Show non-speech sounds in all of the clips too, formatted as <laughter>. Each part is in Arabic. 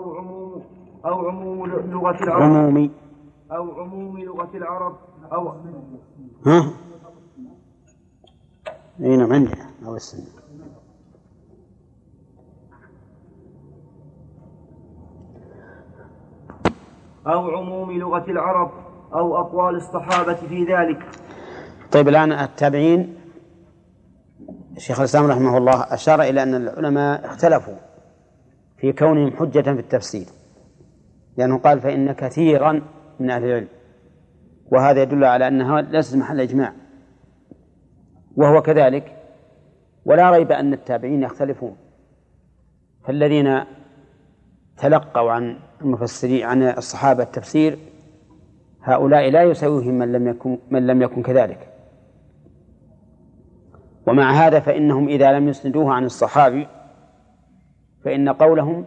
أو عموم أو عموم لغة العرب. عمومي. أو عموم لغة العرب. أو ها؟ اي نعم عندنا أو السنة أو عموم لغة العرب أو أقوال الصحابة في ذلك. طيب الآن التابعين. الشيخ الإسلام رحمه الله أشار إلى أن العلماء اختلفوا. في كونهم حجة في التفسير. لأنه قال فإن كثيرا من أهل العلم. وهذا يدل على أنها ليست محل إجماع. وهو كذلك. ولا ريب أن التابعين يختلفون. فالذين تلقوا عن المفسرين عن الصحابة التفسير هؤلاء لا يساويهم من لم يكن من لم يكن كذلك. ومع هذا فإنهم إذا لم يسندوه عن الصحابي فإن قولهم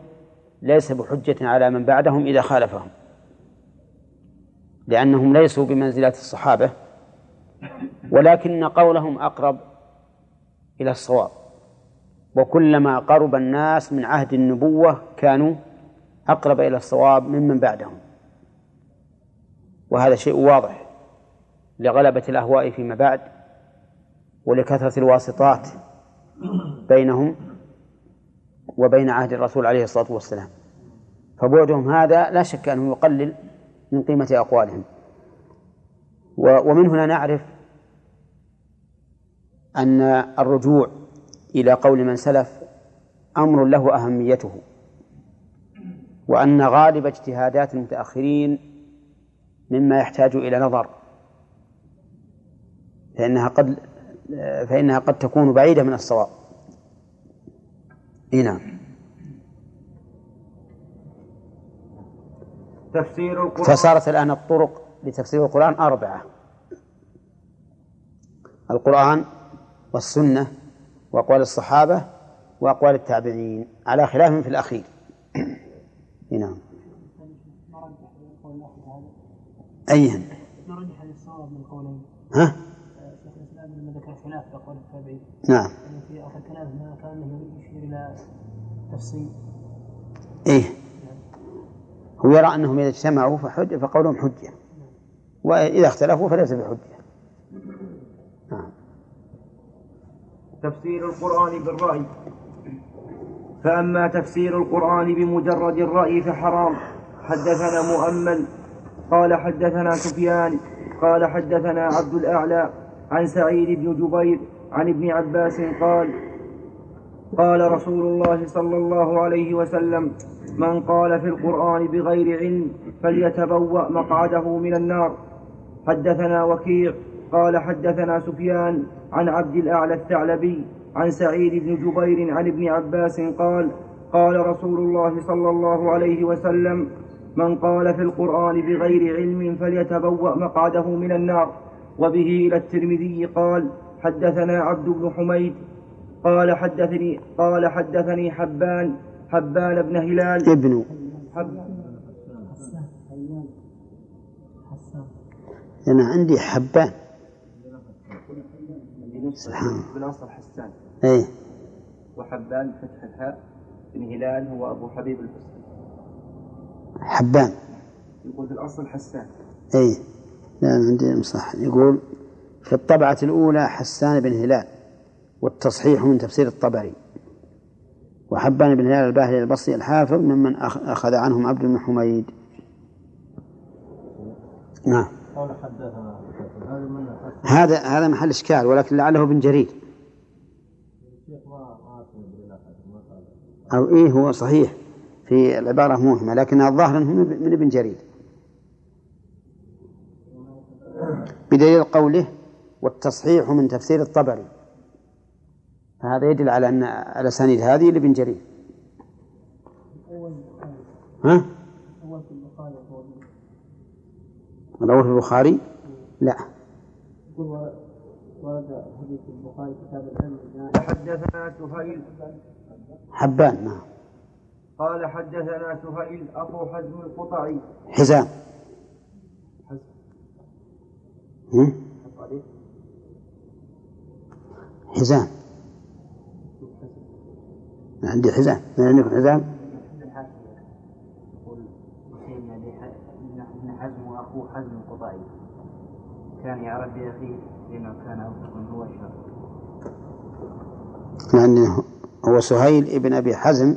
ليس بحجة على من بعدهم إذا خالفهم لأنهم ليسوا بمنزلة الصحابة ولكن قولهم أقرب إلى الصواب. وكلما قرب الناس من عهد النبوة كانوا أقرب إلى الصواب ممن بعدهم. وهذا شيء واضح لغلبة الأهواء فيما بعد ولكثرة الواسطات بينهم. وبين عهد الرسول عليه الصلاة والسلام. فبعدهم هذا لا شك أنه يقلل من قيمة أقوالهم. ومن هنا نعرف أن الرجوع إلى قول من سلف أمر له أهميته وأن غالب اجتهادات المتأخرين مما يحتاج إلى نظر. فإنها قد فإنها قد تكون بعيدة من الصواب. إيه نعم. تفسير القرآن. فصارت الآن الطرق لتفسير القرآن أربعة. القرآن والسنة وأقوال الصحابة وأقوال التابعين على خلاف في الأخير. نعم. أيها نرجح الصواب من قولين ها لما ذكر خلاف في أقوال التابعين. نعم. يعني في آخر كلامه كانه إلى تفصيل. إيه. هو يرى أنهم إذا اجتمعوا فحج فقولهم حجة. وإذا اختلفوا فليس بحجة. نعم. تفسير القرآن بالرأي. فأما تفسير القرآن بمجرد الرأي فحرام. حدثنا مؤمل قال حدثنا سفيان. قال حدثنا عبد الأعلى. عن سعيد بن جبير. عن ابن عباس قال قال رسول الله صلى الله عليه وسلم من قال في القرآن بغير علم فليتبوأ مقعده من النار. حدثنا وكيع قال حدثنا سفيان عن عبد الأعلى الثعلبي عن سعيد بن جبير عن ابن عباس قال قال رسول الله صلى الله عليه وسلم من قال في القرآن بغير علم فليتبوأ مقعده من النار. وبه إلى الترمذي قال حدثنا عبد بن حميد قال حدثني قال حدثني حبان حبان بن هلال. ابن. حب أنا عندي حبان. سبحان. الله حسان. إيه. وحبان فتح الحاء بن هلال هو أبو حبيب البصري حبان. يقول في الأصل حسان. إيه. لا أنا عندي مصح يقول في الطبعة الأولى حسان بن هلال. والتصحيح من تفسير الطبري. وحبان بن هلال الباهلي البصري الحافظ ممن أخ- أخذ عنهم عبد بن حميد. نعم. هذا هذا محل إشكال ولكن لعله ابن جرير. أو إيه هو صحيح في العبارة موهمة لكنها الظاهر أنه من ابن جرير. بدليل قوله والتصحيح من تفسير الطبري هذا يدل على أن الأسانيد هذه لابن جرير. ها؟ في البخاري؟ لا. يقول ورد حديث البخاري كتاب العلم حدثنا سهيل حبان نعم. قال حدثنا سهيل أبو حزم القطعي. حزام. هم؟ حزام. عندي حزام من عندكم حزام. حزم وأخوه حزم القطعي كان يعرف بأخيه لأنه كان أوثق منه وأشهر لأنه هو سهيل ابن أبي حزم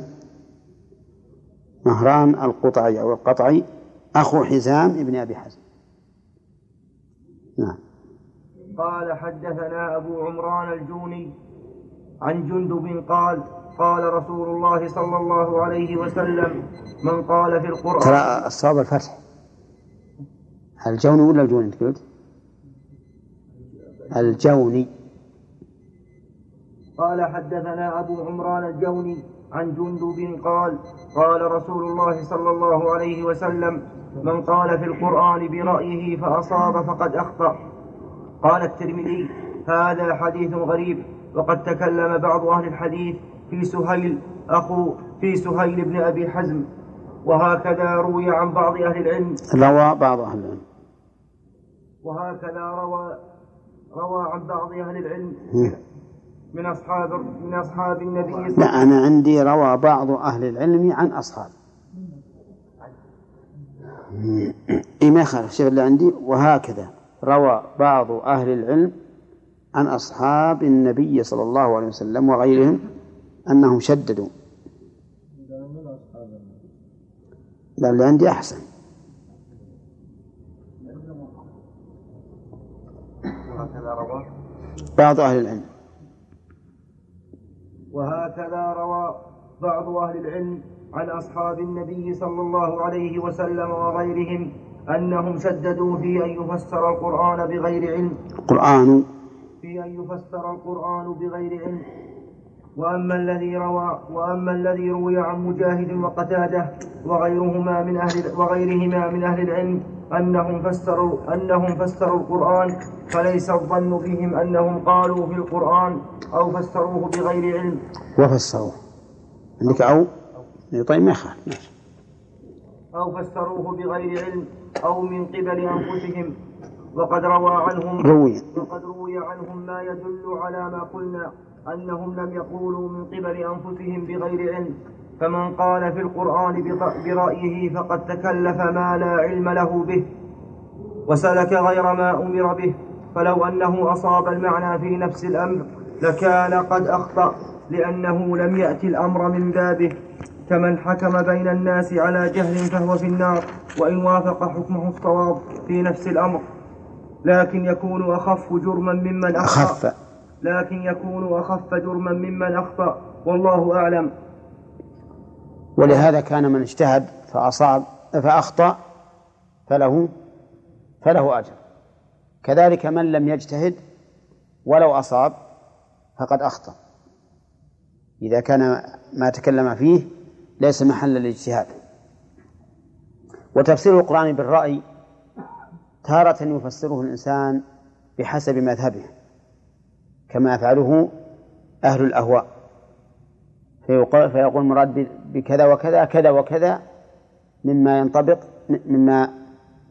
مهران القطعي أو القطعي أخو حزام ابن أبي حزم. نعم. قال حدثنا أبو عمران الجوني عن جندب قال قال رسول الله صلى الله عليه وسلم من قال في القرآن ترى الصواب الفتح. الجوني ولا الجوني أنت قلت؟ الجوني. قال حدثنا أبو عمران الجوني عن جندب قال قال رسول الله صلى الله عليه وسلم من قال في القرآن برأيه فأصاب فقد أخطأ. قال الترمذي هذا حديث غريب وقد تكلم بعض أهل الحديث في سهيل أخو في سهيل بن أبي حزم. وهكذا روي عن بعض أهل العلم. روى بعض أهل العلم. وهكذا روى روى عن بعض أهل العلم. من أصحاب من أصحاب النبي صلى لا أنا عندي روى بعض أهل العلم عن أصحاب. إيه ما يخالف. شوف اللي عندي. وهكذا روى بعض أهل العلم عن أصحاب النبي صلى الله عليه وسلم وغيرهم. أنهم شددوا. لا اللي عندي أحسن. بعض أهل العلم. وهكذا روى بعض أهل العلم عن أصحاب النبي صلى الله عليه وسلم وغيرهم أنهم شددوا في أن يفسر القرآن بغير علم. القرآن في أن يفسر القرآن بغير علم. وأما الذي روى وأما الذي روي عن مجاهد وقتادة وغيرهما من أهل وغيرهما من أهل العلم أنهم فسروا أنهم فسروا القرآن فليس الظن بهم أنهم قالوا في القرآن أو فسروه بغير علم. وفسروه. عندك أو إيه طيب ما يخالف ماشي. أو فسروه بغير علم أو من قبل أنفسهم. وقد روى عنهم روي. وقد روي عنهم ما يدل على ما قلنا. أنهم لم يقولوا من قبل أنفسهم بغير علم فمن قال في القرآن برأيه فقد تكلف ما لا علم له به وسلك غير ما أمر به فلو أنه أصاب المعنى في نفس الأمر لكان قد أخطأ لأنه لم يأتي الأمر من بابه. كمن حكم بين الناس على جهل فهو في النار وإن وافق حكمه الصواب في نفس الأمر. لكن يكون أخف جرما ممن أخطأ. أخف. لكن يكون أخف جرما ممن أخطأ. والله أعلم. ولهذا كان من اجتهد فأصاب فأخطأ فله فله أجر. كذلك من لم يجتهد ولو أصاب فقد أخطأ. إذا كان ما تكلم فيه ليس محل للاجتهاد وتفسير القرآن بالرأي تارة يفسره الإنسان بحسب مذهبه. كما يفعله أهل الأهواء. فيقول, فيقول مراد بكذا وكذا كذا وكذا مما ينطبق مما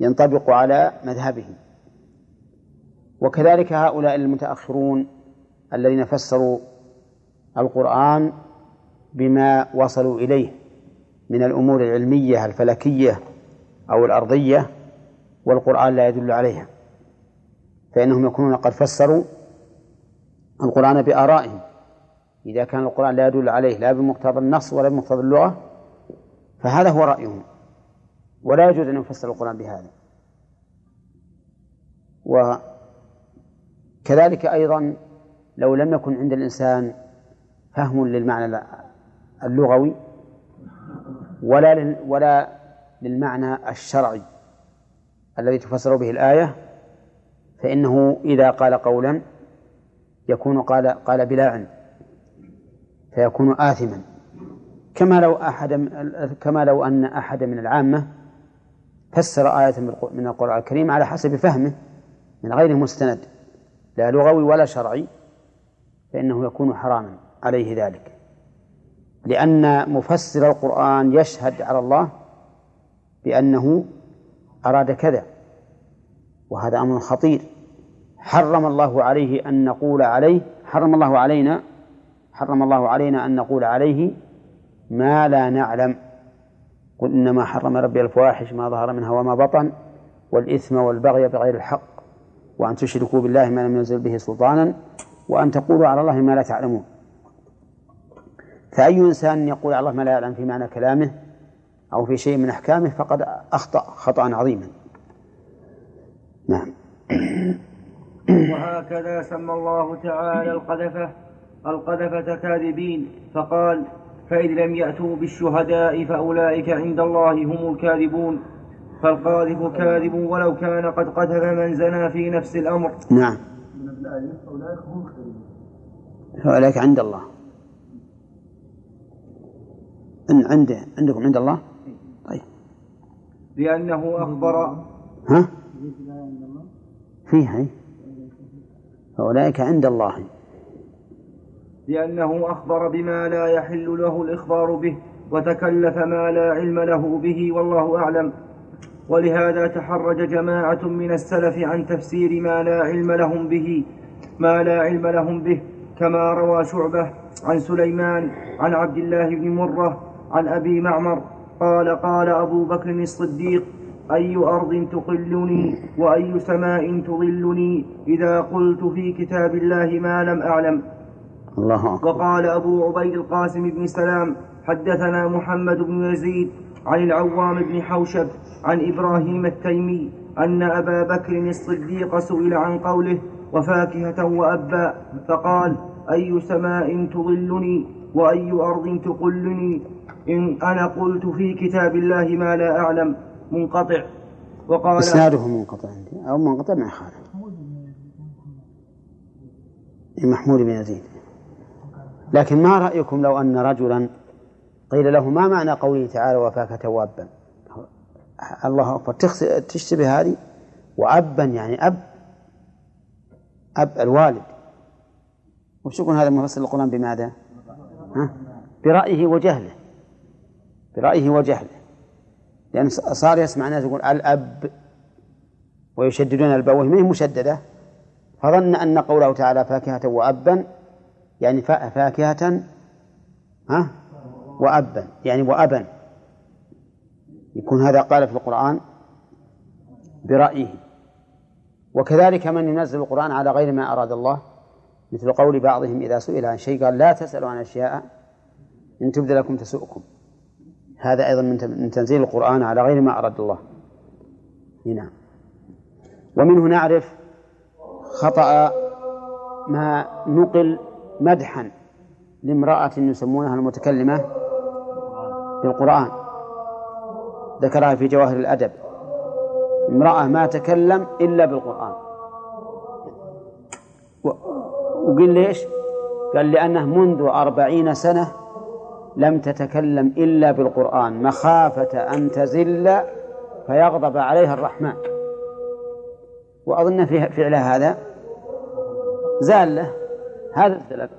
ينطبق على مذهبه وكذلك هؤلاء المتأخرون الذين فسروا القرآن بما وصلوا إليه من الأمور العلمية الفلكية أو الأرضية والقرآن لا يدل عليها فإنهم يكونون قد فسروا القرآن بآرائهم. إذا كان القرآن لا يدل عليه لا بمقتضى النص ولا بمقتضى اللغة فهذا هو رأيهم. ولا يجوز أن يفسر القرآن بهذا. وكذلك أيضا لو لم يكن عند الإنسان فهم للمعنى اللغوي ولا ولا للمعنى الشرعي الذي تفسر به الآية فإنه إذا قال قولا يكون قال قال بلا علم فيكون آثما. كما لو أحد كما لو أن أحد من العامة فسر آية من الق- من القرآن الكريم على حسب فهمه من غير مستند لا لغوي ولا شرعي فإنه يكون حراما عليه ذلك. لأن مفسر القرآن يشهد على الله بأنه أراد كذا وهذا أمر خطير. حرم الله عليه أن نقول عليه حرم الله علينا حرم الله علينا أن نقول عليه ما لا نعلم. قل إنما حرم ربي الفواحش ما ظهر منها وما بطن والإثم والبغي بغير الحق وأن تشركوا بالله ما لم ينزل به سلطانا وأن تقولوا على الله ما لا تعلمون. فأي إنسان يقول على الله ما لا يعلم في معنى كلامه أو في شيء من أحكامه فقد أخطأ خطأ عظيما. نعم. وهكذا سمى الله تعالى القذفة القذفة كاذبين. فقال فإذ لم يأتوا بالشهداء فأولئك عند الله هم الكاذبون. فالقاذف كاذب ولو كان قد قذف من زنى في نفس الأمر. نعم. فأولئك عند الله. إن عنده عندكم عند الله؟ طيب. لأنه أخبر. ها؟ فيها إيه؟ فأولئك عند الله. لأنه أخبر بما لا يحل له الإخبار به وتكلف ما لا علم له به والله أعلم. ولهذا تحرج جماعة من السلف عن تفسير ما لا علم لهم به ما لا علم لهم به كما روى شعبة عن سليمان عن عبد الله بن مرة عن أبي معمر قال قال أبو بكر الصديق أي أرض تقلني وأي سماء تظلني إذا قلت في كتاب الله ما لم أعلم. الله أكبر. وقال أبو عبيد القاسم بن سلام حدثنا محمد بن يزيد عن العوام بن حوشب عن إبراهيم التيمي أن أبا بكر الصديق سئل عن قوله وفاكهة وأبا فقال أي سماء تظلني وأي أرض تقلني؟ إن أنا قلت في كتاب الله ما لا أعلم. منقطع. وقال إسناده منقطع عندي أو منقطع ما يخالف محمود بن يزيد. لكن ما رأيكم لو أن رجلا قيل له ما معنى قوله تعالى وفاكهة وأبا الله أكبر. تشتبه هذه؟ وأبا يعني أب. أب الوالد. وش يكون هذا مفسر القرآن بماذا؟ ها؟ برأيه وجهله. برأيه وجهله. لأن صار يسمع الناس يقول الأب ويشددون الباء وهي ما هي مشددة؟ فظن أن قوله تعالى فاكهة وأبا يعني فا- فاكهة ها؟ وأبا يعني وأبا. يكون هذا قال في القرآن برأيه. وكذلك من ينزل القرآن على غير ما أراد الله مثل قول بعضهم إذا سئل عن شيء قال لا تسألوا عن أشياء إن تبد لكم تسؤكم هذا أيضا من تنزيل القرآن على غير ما أراد الله. نعم ومنه نعرف خطأ ما نقل مدحا لامرأة يسمونها المتكلمة بالقرآن. ذكرها في جواهر الأدب. امرأة ما تكلم إلا بالقرآن. وقل ليش؟ قال لأنه منذ أربعين سنة لم تتكلم إلا بالقرآن مخافة أن تزل فيغضب عليها الرحمن. وأظن في فعلها هذا زالة. هذا السلف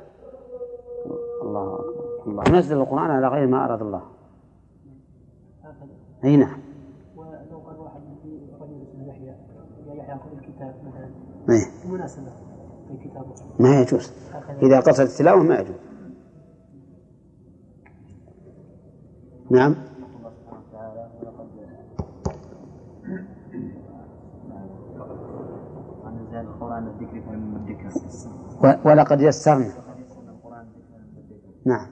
الله أكبر. الله نزل القرآن على غير ما أراد الله. أي نعم. ولو قال واحد رجل اسمه يحيى يحيى خذ الكتاب مثلا. إيه. مناسبة في كتابه ما يجوز. إذا قصد التلاوة ما يجوز. نعم. الله سبحانه وتعالى ولقد يسرنا. نعم.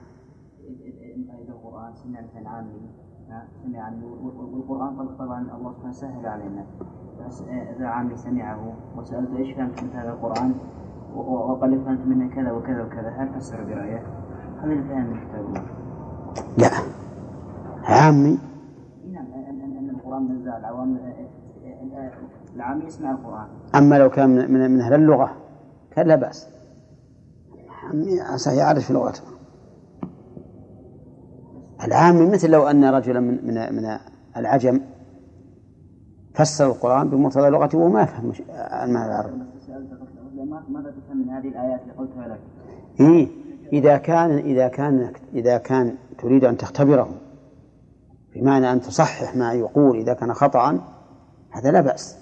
إذا القرآن سمع مثلا عامي سمع والقرآن طب- طبعا الله سبحانه سهل علينا إذا عامي سمعه وسألته إيش فهمت من هذا القرآن وقال لي فهمت منه كذا وكذا وكذا هل فسر برأيه؟ هذا اللي فهم من كتاب الله لا. عامي نعم القرآن نزل العوام آه، آه، العام يسمع القرآن. أما لو كان من, من, من أهل اللغة كان لا بأس. عمي عسى يعرف لغته. العامي مثل لو أن رجلا من من من العجم فسر القرآن بمقتضى لغته وما يفهم المعنى العربي ماذا تفهم من هذه الآيات اللي قلتها لك؟ إيه إذا كان إذا كان إذا كان تريد أن تختبره بمعنى أن تصحح ما يقول إذا كان خطأ هذا لا بأس.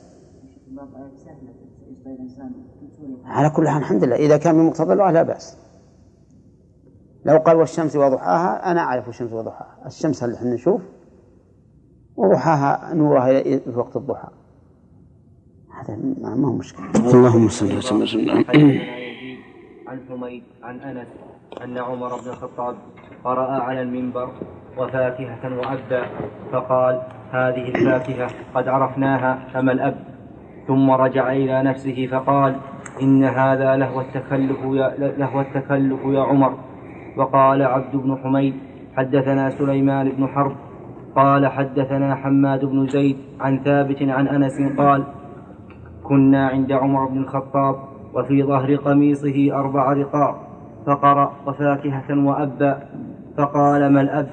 على كل حال الحمد لله. إذا كان بمقتضى اللغة لا بأس. لو قال والشمس وضحاها أنا أعرف الشمس وضحاها. الشمس اللي إحنا نشوف وضحاها نورها في وقت الضحى. هذا ما هو مشكلة. اللهم صل وسلم وسلم عن حميد عن أنس أن عمر بن الخطاب قرأ على المنبر وفاكهة وأبا فقال هذه الفاكهة قد عرفناها فما الأب. ثم رجع إلى نفسه فقال إن هذا لهو التكلف يا لهو التكلف يا عمر. وقال عبد بن حميد حدثنا سليمان بن حرب. قال حدثنا حماد بن زيد عن ثابت عن أنس قال كنا عند عمر بن الخطاب وفي ظهر قميصه أربع رقاع فقرأ وفاكهة وأبا فقال ما الأب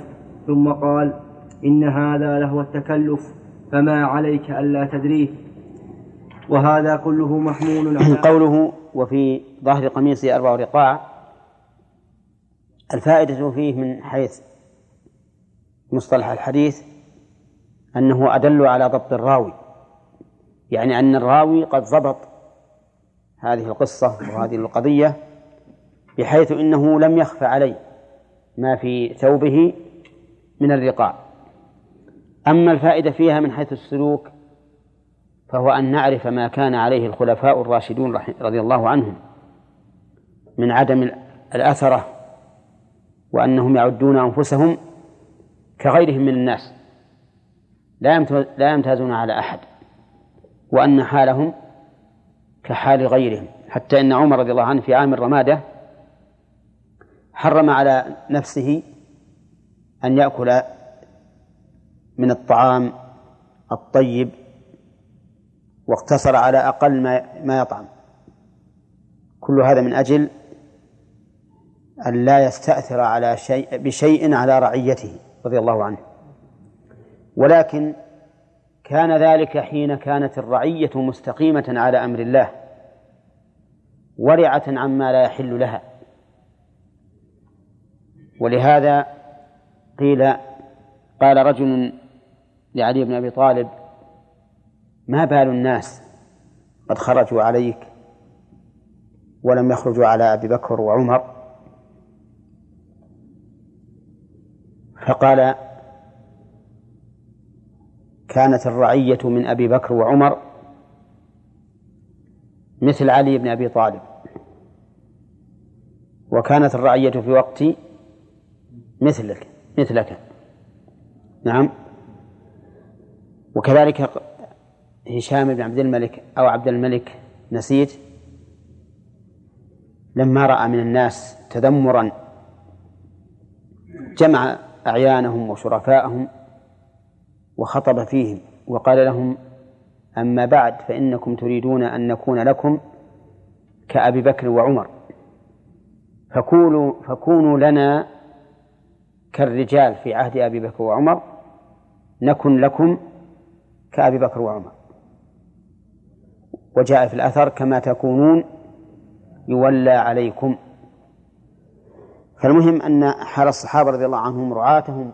ثم قال إن هذا لهو التكلف فما عليك ألا تدريه. وهذا كله محمول على <clears throat> قوله وفي ظهر قميصه أربع رقاع. الفائدة فيه من حيث مصطلح الحديث أنه أدل على ضبط الراوي. يعني أن الراوي قد ضبط هذه القصة وهذه القضية بحيث إنه لم يخف عليه. ما في ثوبه من الرقاع. أما الفائدة فيها من حيث السلوك فهو أن نعرف ما كان عليه الخلفاء الراشدون رضي الله عنهم من عدم الأثرة وأنهم يعدون أنفسهم كغيرهم من الناس. لا يمتازون على أحد وأن حالهم كحال غيرهم. حتى إن عمر رضي الله عنه في عام الرمادة حرم على نفسه أن يأكل من الطعام الطيب واقتصر على أقل ما ما يطعم. كل هذا من أجل أن لا يستأثر على شيء بشيء على رعيته رضي الله عنه. ولكن كان ذلك حين كانت الرعية مستقيمة على أمر الله ورعة عما لا يحل لها. ولهذا قيل قال رجل لعلي بن أبي طالب ما بال الناس قد خرجوا عليك ولم يخرجوا على أبي بكر وعمر؟ فقال كانت الرعية من أبي بكر وعمر مثل علي بن أبي طالب وكانت الرعية في وقتي مثلك مثلك. نعم. وكذلك هشام بن عبد الملك أو عبد الملك نسيت. لما رأى من الناس تذمرا جمع أعيانهم وشرفاءهم وخطب فيهم وقال لهم أما بعد فإنكم تريدون أن نكون لكم كأبي بكر وعمر. فكونوا فكونوا لنا كالرجال في عهد أبي بكر وعمر نكن لكم كأبي بكر وعمر. وجاء في الأثر كما تكونون يولى عليكم. فالمهم أن حال الصحابة رضي الله عنهم رعاتهم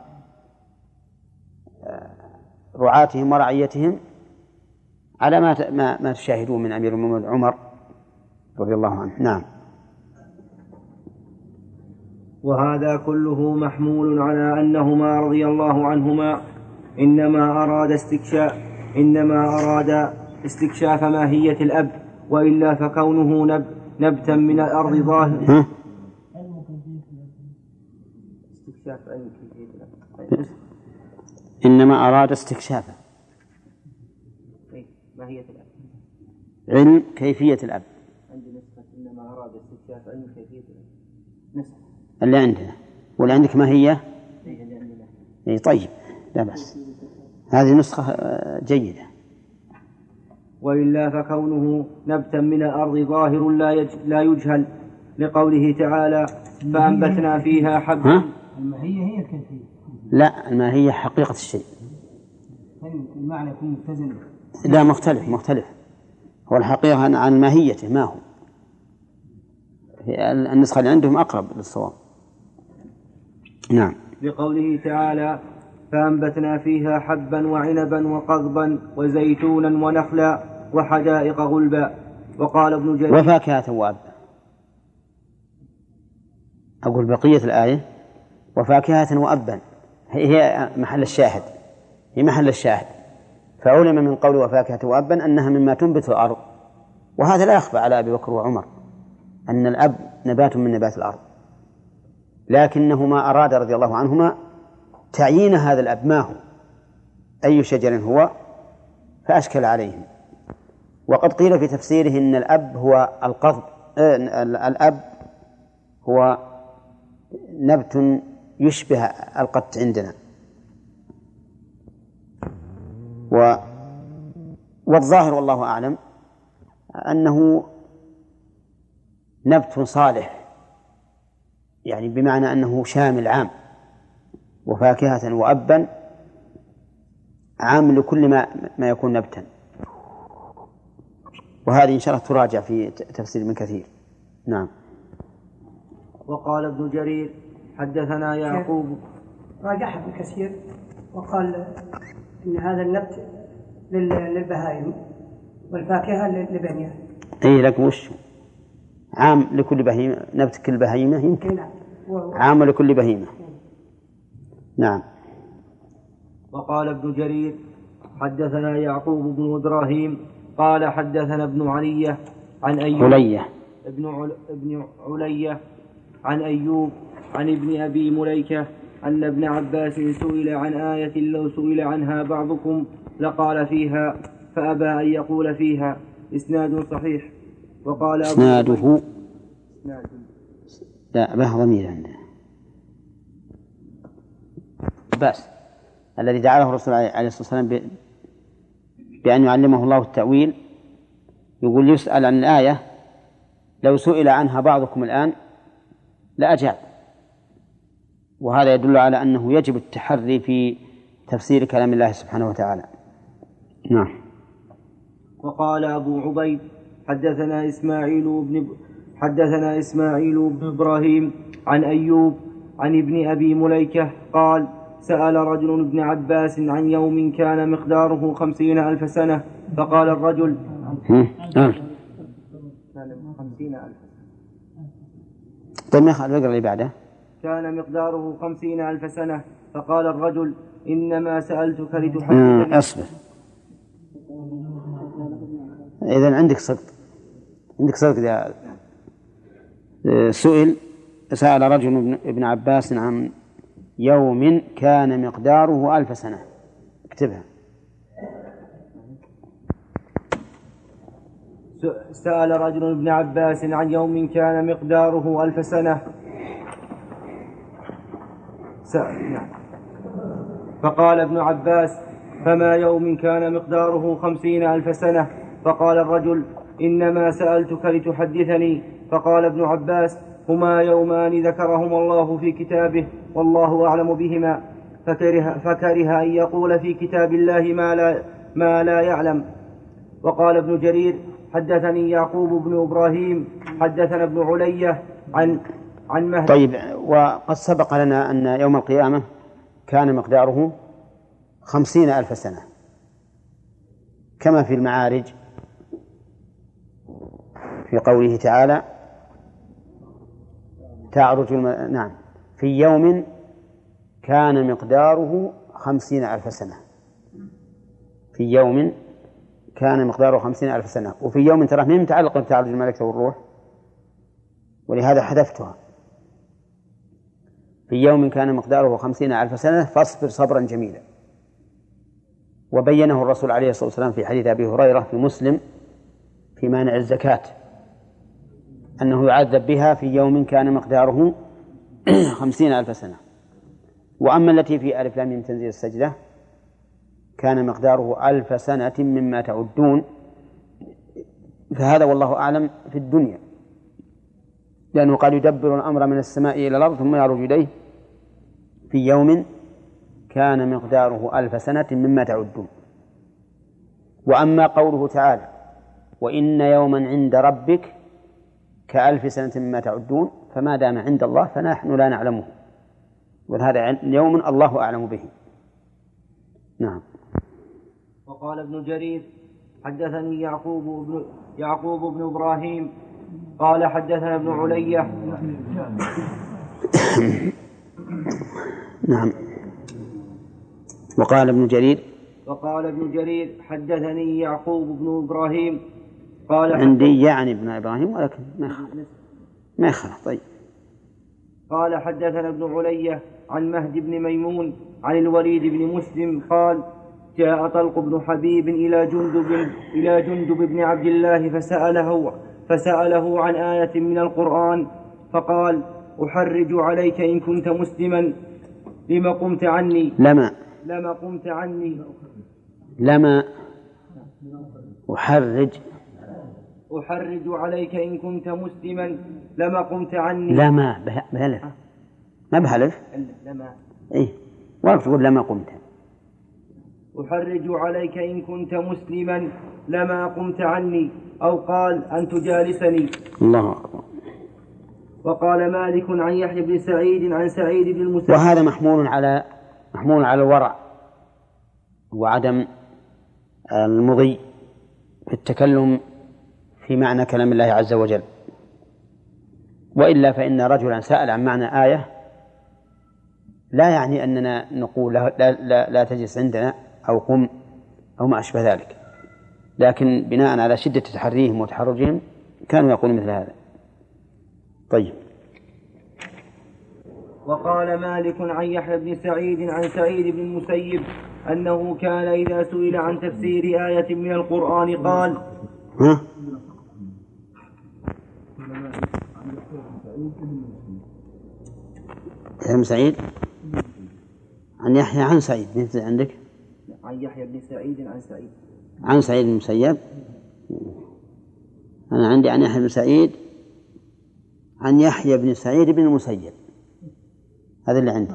رعاتهم ورعيتهم على ما ما, ما تشاهدون من أمير المؤمنين عمر رضي الله عنه. نعم. وهذا كله محمول على أنهما رضي الله عنهما. إنما أراد استكشاف إنما أراد استكشاف ماهية الأب وإلا فكونه نب نبتا من الأرض ظاهر استكشاف علم كيفية الأب؟ إنما أراد استكشافه إيه، ماهية الأب. علم كيفية الأب عندي نسخة إنما أراد استكشاف علم كيفية الأب نسخة اللي عندنا واللي عندك ما هي؟ اي طيب لا بأس. هذه نسخة آه، جيدة. وإلا فكونه نبتا من الأرض ظاهر لا يج- لا يجهل لقوله تعالى فأنبتنا فيها حبا ها؟ الماهية هي الكيفية. لا ما هي حقيقة الشيء. طيب المعنى يكون متزن. لا مختلف مختلف. هو الحقيقة عن- ماهيته ما هو؟ النسخة اللي عندهم أقرب للصواب. نعم. لقوله تعالى فأنبتنا فيها حبا وعنبا وقضبا وزيتونا ونخلا وحدائق غلبا. وقال ابن جرير وفاكهة وأب أقول بقية الآية وفاكهة وأبا هي هي محل الشاهد. في محل الشاهد. فعلم من قول وفاكهة وأبا أنها مما تنبت الأرض. وهذا لا يخفى على أبي بكر وعمر أن الأب نبات من نبات الأرض. لكنهما أراد رضي الله عنهما تعيين هذا الأب. ما هو؟ أي شجر هو؟ فأشكل عليهم. وقد قيل في تفسيره أن الأب هو القضب آه، الأب هو نبت يشبه القط عندنا. و والظاهر والله أعلم أنه نبت صالح. يعني بمعنى أنه شامل عام وفاكهة وأبا عام لكل ما ما يكون نبتا. وهذه إن شاء الله تراجع في تفسير ابن كثير. نعم. وقال ابن جرير حدثنا يعقوب. راجح ابن كثير وقال إن هذا النبت لل- للبهائم والفاكهة لبنيها أي لك وش؟ عام لكل بهيمة نبت كل بهيمة يمكن. نعم. و- عام لكل بهيمة. نعم. وقال ابن جرير حدثنا يعقوب بن إبراهيم قال حدثنا ابن علية عن أيوب علية. ابن عل... ابن علية عن أيوب عن ابن أبي مليكة أن ابن عباس سئل عن آية لو سئل عنها بعضكم لقال فيها فأبى أن يقول فيها. إسناد صحيح. وقال أبو إسناده إسناد. لا به ضمير عنده عباس الذي دعا له الرسول عليه الصلاة والسلام بأن يعلمه الله التأويل يقول يسأل عن الآية لو سئل عنها بعضكم الآن لأجاب وهذا يدل على أنه يجب التحري في تفسير كلام الله سبحانه وتعالى. نعم. وقال أبو عبيد حدثنا إسماعيل بن حدثنا إسماعيل بن إبراهيم عن أيوب عن ابن أبي مليكة قال سأل رجل ابن عباس عن يوم كان مقداره خمسين ألف سنة فقال الرجل هم؟ نعم. كان خمسين ألف طيب ما اللي بعده. كان مقداره خمسين ألف سنة فقال الرجل إنما سألتك لتحدثني. أصبر. إذا عندك صدق عندك صدق إذا آه، سئل سأل رجل ابن- عباس عن يوم كان مقداره ألف سنة. اكتبها. سأل رجل ابن عباس عن يوم كان مقداره ألف سنة. س... نعم. فقال ابن عباس فما يوم كان مقداره خمسين ألف سنة؟ فقال الرجل إنما سألتك لتحدثني فقال ابن عباس هما يومان ذكرهما الله في كتابه والله أعلم بهما. فكره, فكره أن يقول في كتاب الله ما لا, ما لا يعلم. وقال ابن جرير حدثني يعقوب بن إبراهيم حدثنا ابن علية عن عن مهدي. طيب وقد سبق لنا أن يوم القيامة كان مقداره خمسين ألف سنة. كما في المعارج في قوله تعالى تعرج الم... نعم. في يوم كان مقداره خمسين ألف سنة. في يوم كان مقداره خمسين ألف سنة. وفي يوم ترى من متعلق بتعرج الملائكة والروح. ولهذا حذفتها. في يوم كان مقداره خمسين ألف سنة فاصبر صبرا جميلا. وبينه الرسول عليه الصلاة والسلام في حديث أبي هريرة في مسلم في مانع الزكاة. أنه يعذب بها في يوم كان مقداره <clears throat> خمسين ألف سنة. وأما التي في ألف لام تنزيل السجدة كان مقداره ألف سنة مما تعدون. فهذا والله أعلم في الدنيا. لأنه قال يدبر الأمر من السماء إلى الأرض ثم يعرج إليه. في يوم كان مقداره ألف سنة مما تعدون. وأما قوله تعالى وإن يوما عند ربك كألف سنة مما تعدون فما دام عند الله فنحن لا نعلمه. وهذا يوم الله أعلم به. نعم. وقال ابن جرير حدثني يعقوب بن يعقوب بن إبراهيم قال حدثنا ابن علية. <coughs> نعم. وقال ابن جرير؟ وقال ابن جرير حدثني يعقوب بن إبراهيم قال عندي يعني ابن إبراهيم ولكن ما يخالف ما يخالف طيب. قال حدثنا ابن علية عن مهد بن ميمون عن الوليد بن مسلم قال جاء طلق بن حبيب إلى جندب إلى جندب بن عبد الله فسأله فسأله عن آية من القرآن فقال أحرج عليك إن كنت مسلما لما قمت عني؟ لما؟ لما قمت عني. لما؟ أحرج. أحرج عليك إن كنت مسلما لما قمت عني. لما به- بألف ما بهلف؟ لما. إيه. ولا تقول لما قمت. أحرج عليك إن كنت مسلما لما قمت عني. أو قال أن تجالسني. الله أكبر. وقال مالك عن يحيى بن سعيد عن سعيد بن المسيب. وهذا محمول على محمول على الورع وعدم المضي في التكلم في معنى كلام الله عز وجل. وإلا فإن رجلا سأل عن معنى آية لا يعني أننا نقول لا, لا, لا تجلس عندنا أو قم أو ما أشبه ذلك. لكن بناء على شدة تحريهم وتحرجهم كانوا يقولون مثل هذا. طيب. وقال مالك عن يحيى بن سعيد عن سعيد بن المسيب أنه كان إذا سئل عن تفسير آية من القرآن قال ها؟ يا سعيد؟ عن يحيى عن سعيد. مثل عندك. عن يحيى بن سعيد عن سعيد. عن سعيد بن المسيب أنا عندي عن يحيى بن سعيد. عن يحيى بن سعيد بن المسيب. هذا اللي عندي.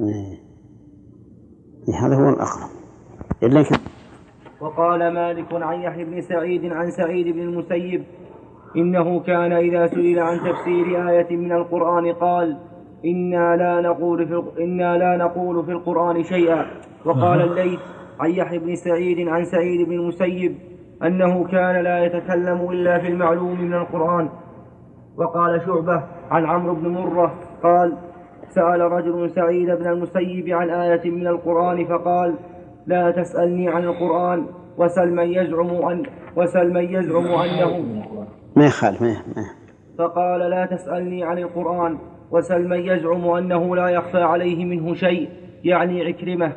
إيه. إيه، هذا هو الأقرب. إلا وقال مالك عن يحيى بن سعيد عن سعيد بن المسيب إنه كان إذا سئل عن تفسير آية من القرآن قال إنا لا نقول في إنا لا نقول في القرآن شيئا. وقال الليث عن يحيى بن سعيد عن سعيد بن المسيب أنه كان لا يتكلم إلا في المعلوم من القرآن. وقال شعبة عن عمرو بن مرة قال سأل رجل سعيد بن المسيب عن آية من القرآن فقال لا تسألني عن القرآن وسل من يزعم أن وسل من يزعم أنه ما يخالف ما فقال لا تسألني عن القرآن وسل من يزعم أنه لا يخفى عليه منه شيء يعني عكرمة.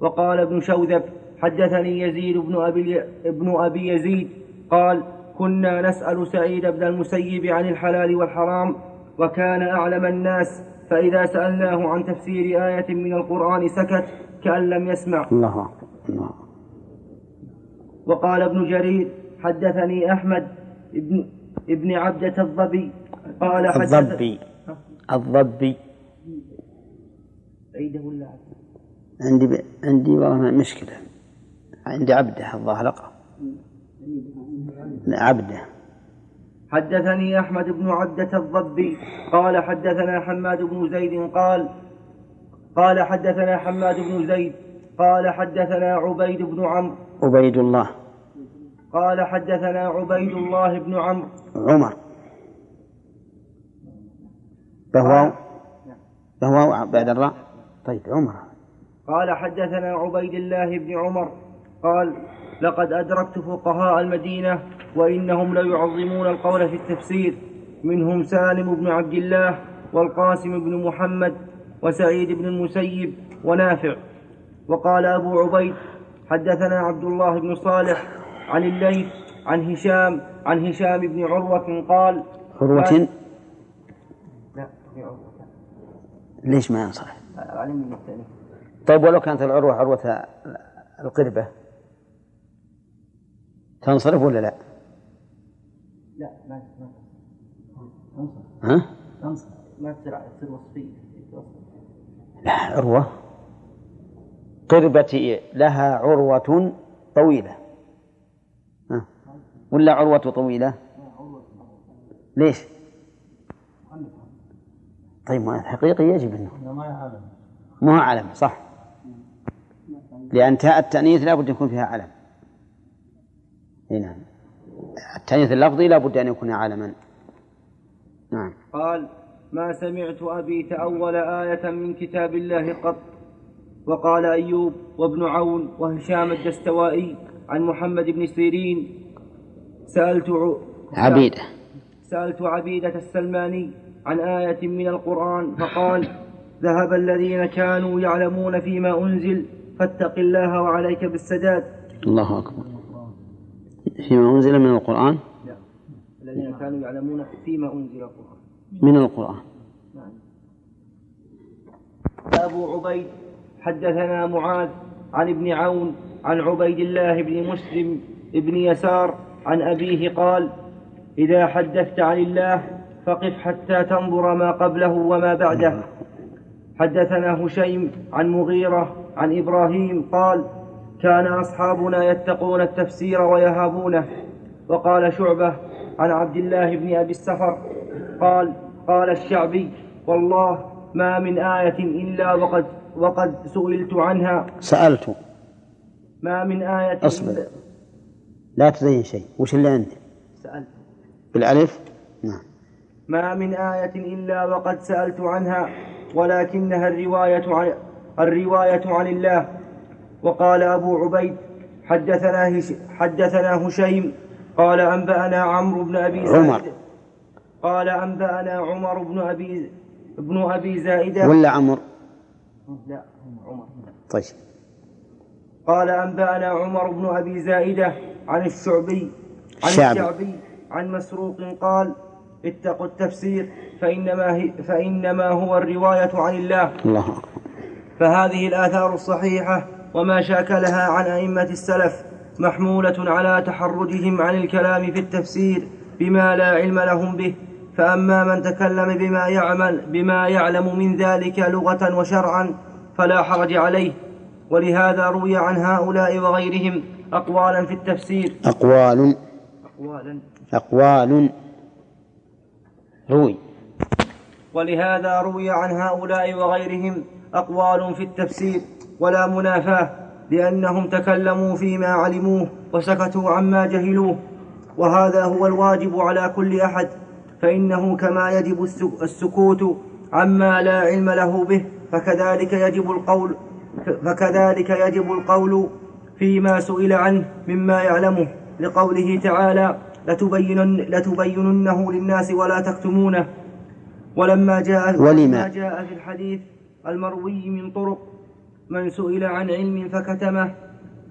وقال ابن شوذب حدثني يزيد بن أبي, ابن أبي يزيد قال كنا نسأل سعيد بن المسيب عن الحلال والحرام وكان أعلم الناس فإذا سألناه عن تفسير آية من القرآن سكت كأن لم يسمع. الله أكبر الله أكبر. وقال ابن جرير حدثني أحمد ابن ابن عبدة الضبي. قال الضبي. الضبي. عيده ولا؟ عندي ب... عندي والله مشكلة. عندي عبده الظاهر أقرأ لا، عبده. حدثني أحمد بن عبدة الضبي. قال حدثنا حماد بن زيد قال قال حدثنا حماد بن زيد قال حدثنا عبيد بن عمرو. عبيد الله. قال حدثنا عبيد الله بن عمرو. عمر. بهواو بهواو بعد الراء. طيب عمر. قال حدثنا عبيد الله بن عمر قال لقد أدركت فقهاء المدينة وإنهم ليعظمون القول في التفسير منهم سالم بن عبد الله والقاسم بن محمد وسعيد بن المسيب ونافع. وقال أبو عبيد حدثنا عبد الله بن صالح عن الليث عن هشام عن هشام بن عروة قال عروة؟ لا ليش ما ينصح؟ طيب ولو كانت العروة عروة القربة تنصرف ولا لا؟ لا ما ما ها؟ ما تصير وصفية. عروة قربتي لها عروة طويلة. ها؟ ولا عروة طويلة؟ ليش؟ طيب ما الحقيقي يجب انه ما هو علم صح. لأن تاء التأنيث لا بد يكون فيها علم. نعم. التأنيث اللفظي لا بد أن يكون علما. نعم. قال ما سمعت أبي تأول آية من كتاب الله قط. وقال أيوب وابن عون وهشام الدستوائي عن محمد بن سيرين سألت ع- عبيدة سألت عبيدة السلماني عن آية من القرآن فقال ذهب الذين كانوا يعلمون فيما أنزل فاتق الله وعليك بالسداد. الله أكبر. فيما أنزل من القرآن؟ لا الذين كانوا يعلمون فيما أنزل القرآن. من القرآن. أبو عبيد حدثنا معاذ عن ابن عون عن عبيد الله بن مسلم بن يسار عن أبيه قال إذا حدثت عن الله فقف حتى تنظر ما قبله وما بعده. حدثنا هشيم عن مغيرة عن إبراهيم قال كان أصحابنا يتقون التفسير ويهابونه. وقال شعبة عن عبد الله بن أبي السفر قال قال الشعبي والله ما من آية إلا وقد وقد سئلت عنها. سألت. ما من آية أصبر. لا تزين شيء. وش اللي عندي سألت. بالألف؟ نعم. ما من آية إلا وقد سألت عنها ولكنها الرواية عن الرواية عن الله. وقال أبو عبيد حدثنا هش حدثنا هشيم قال أنبأنا عمرو بن أبي عمر. قال أنبأنا عمر بن أبي ابن أبي زائدة. ولا عمر؟ لا عمر. طيب. قال أنبأنا عمر بن أبي زائدة عن الشعبي عن الشعبي. الشعبي عن مسروق قال اتقوا التفسير فإنما, هي فإنما هو الرواية عن الله. الله فهذه الآثار الصحيحة وما شاكلها عن أئمة السلف محمولة على تحرجهم عن الكلام في التفسير بما لا علم لهم به. فأما من تكلم بما يعمل بما يعلم من ذلك لغة وشرعا فلا حرج عليه. ولهذا روي عن هؤلاء وغيرهم أقوالا في التفسير. أقوال. أقوالا. أقوال. روي. ولهذا روي عن هؤلاء وغيرهم أقوال في التفسير. ولا منافاة لأنهم تكلموا فيما علموه وسكتوا عما جهلوه. وهذا هو الواجب على كل أحد. فإنه كما يجب السك- السكوت عما لا علم له به فكذلك يجب القول فكذلك يجب القول فيما سئل عنه مما يعلمه. لقوله تعالى لتبينن لتبيننه للناس ولا تكتمونه ولما جاء؟ ولما؟ جاء في الحديث المروي من طرق من سئل عن علم فكتمه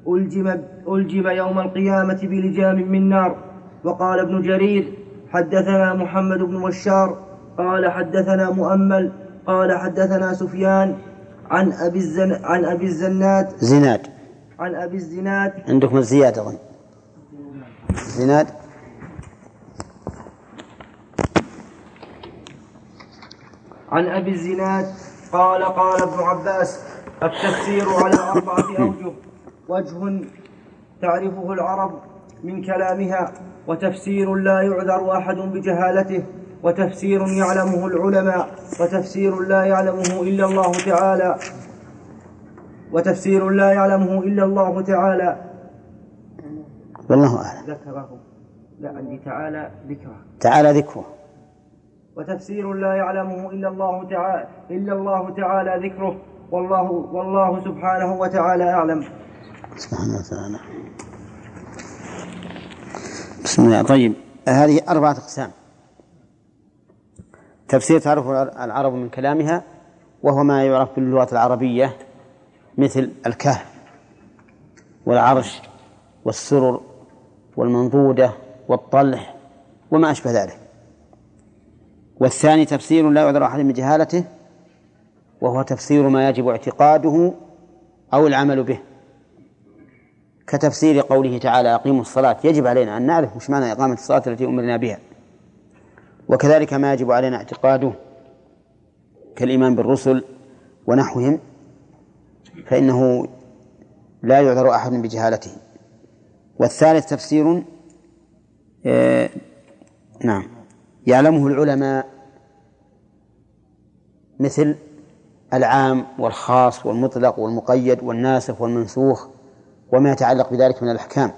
ألجم, ألجم يوم القيامة بلجام من نار وقال ابن جرير حدثنا محمد بن بشار قال حدثنا مؤمل قال حدثنا سفيان عن أبي الزن عن أبي الزناد. زناد. عن أبي الزناد. عندكم الزيادة أظن. زناد. عن أبي الزناد قال قال ابن عباس التفسير على أربعة أوجه. <laughs> وجه تعرفه العرب. من كلامها وتفسير لا يعذر أحد بجهالته وتفسير يعلمه العلماء وتفسير لا يعلمه إلا الله تعالى. وتفسير لا يعلمه إلا الله تعالى. والله أعلم. ذكره. لا عندي. تعالى ذكره. تعالى ذكره. وتفسير لا يعلمه إلا الله تعالى إلا الله تعالى ذكره. والله والله سبحانه وتعالى أعلم. سبحانه وتعالى. بسم الله. طيب. هذه أربعة أقسام. تفسير تعرف العرب من كلامها وهو ما يعرف باللغة العربية مثل الكهف والعرش والسرر والمنضودة والطلح وما أشبه ذلك. والثاني تفسير لا يعذر أحد بجهالته وهو تفسير ما يجب اعتقاده أو العمل به. كتفسير قوله تعالى أقيموا الصلاة يجب علينا أن نعرف مش معنى إقامة الصلاة التي أمرنا بها. وكذلك ما يجب علينا اعتقاده كالإيمان بالرسل ونحوهم فإنه لا يعذر أحد بجهالته. والثالث تفسير آه نعم يعلمه العلماء مثل العام والخاص والمطلق والمقيد والناسخ والمنسوخ وما يتعلق بذلك من الأحكام.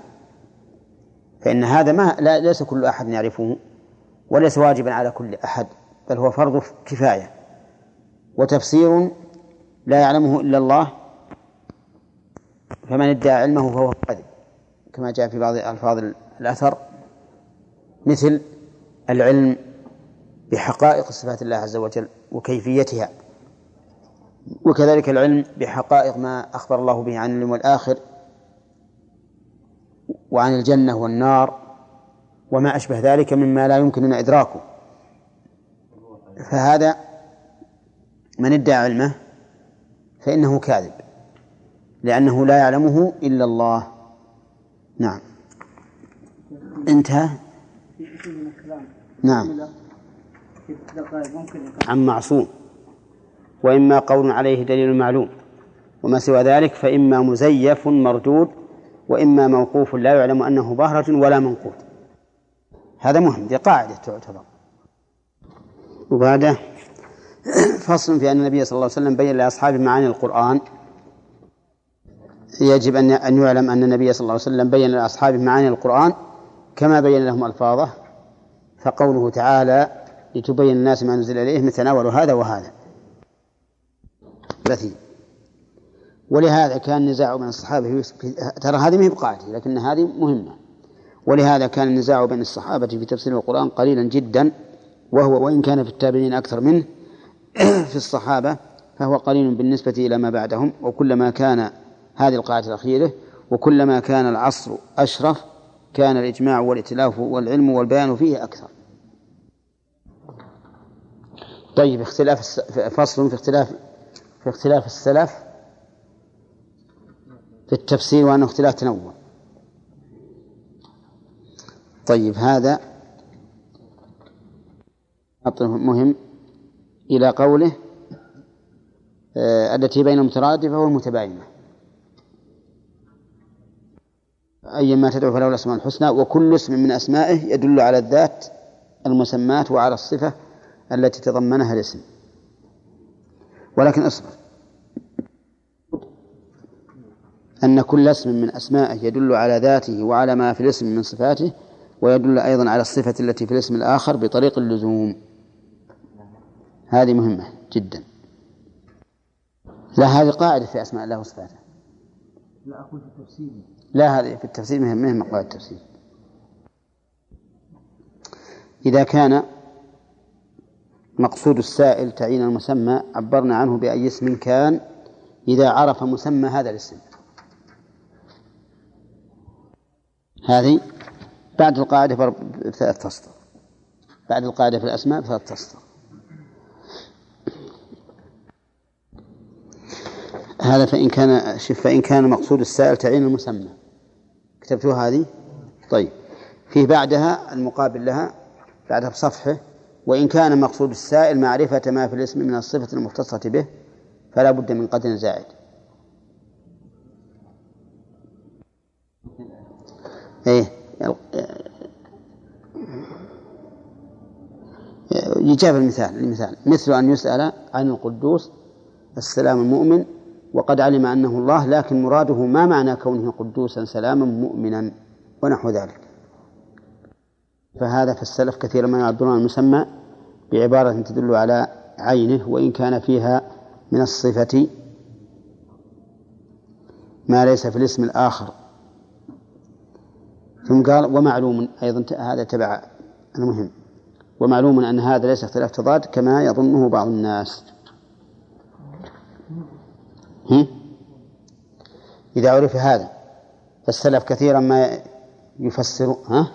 فإن هذا ما لا ليس كل أحد يعرفه وليس واجبا على كل أحد بل هو فرض كفاية. وتفسير لا يعلمه إلا الله فمن ادعى علمه فهو كاذب كما جاء في بعض ألفاظ الأثر مثل العلم بحقائق صفات الله عز وجل وكيفيتها وكذلك العلم بحقائق ما أخبر الله به عن اليوم والآخر وعن الجنة والنار وما أشبه ذلك مما لا يمكننا إدراكه. فهذا من ادعى علمه فإنه كاذب لأنه لا يعلمه إلا الله. نعم. انتهى؟ نعم. عن معصوم. وإما قول عليه دليل معلوم وما سوى ذلك فإما مزيف مردود وإما موقوف لا يعلم أنه ظهرة ولا منقود. هذا مهم دي قاعدة تعتبر. وبعده فصل في أن النبي صلى الله عليه وسلم بين لأصحابه معاني القرآن. يجب أن أن يعلم أن النبي صلى الله عليه وسلم بين لأصحابه معاني القرآن كما بين لهم ألفاظه. فقوله تعالى لتبين الناس ما نزل إليهم يتناول هذا وهذا. بثي ولهذا كان النزاع بين الصحابة ترى هذه ما هي لكن هذه مهمة. ولهذا كان النزاع بين الصحابة في تفسير القرآن قليلا جدا وهو وإن كان في التابعين أكثر منه <clears throat> في الصحابة فهو قليل بالنسبة إلى ما بعدهم. وكلما كان هذه القاعدة الأخيرة وكلما كان العصر أشرف كان الإجماع والائتلاف والعلم والبيان فيه أكثر. طيب اختلاف فصل في اختلاف في اختلاف السلف. في التفسير وأنه اختلاف تنوع. طيب هذا مهم إلى قوله آه، التي بين المترادفة والمتباينة. أي ما تدعو فله الأسماء الحسنى وكل اسم من أسمائه يدل على الذات المسمات وعلى الصفة التي تضمنها الاسم. ولكن اصبر. أن كل اسم من أسمائه يدل على ذاته وعلى ما في الاسم من صفاته ويدل أيضا على الصفة التي في الاسم الآخر بطريق اللزوم. هذه مهمة جدا. لا هذه قاعدة في أسماء الله وصفاته. لا أقول في التفسير. لا هذه في التفسير مهمة قاعدة التفسير. إذا كان مقصود السائل تعيين المسمى عبرنا عنه بأي اسم كان. إذا عرف مسمى هذا الاسم. هذه بعد القاعدة بثلاث تسطر بعد القاعدة في الأسماء بثلاث تسطر هذا فإن كان شوف فإن كان مقصود السائل تعيين المسمى. كتبتوا هذه؟ طيب. فيه بعدها المقابل لها بعدها بصفحة. وإن كان مقصود السائل معرفة ما في الاسم من الصفة المختصة به فلا بد من قدر زائد. إيه. يجاب المثال المثال. مثل أن يسأل عن القدوس السلام المؤمن وقد علم أنه الله لكن مراده ما معنى كونه قدوسا سلاما مؤمنا ونحو ذلك. فهذا في السلف كثيرا ما يعبرون المسمى بعبارة تدل على عينه وإن كان فيها من الصفة ما ليس في الاسم الآخر. ثم قال ومعلوم أيضا هذا تبع المهم. ومعلوم أن هذا ليس اختلاف تضاد كما يظنه بعض الناس؟ إذا عرف هذا فالسلف كثيرا ما يفسر ها؟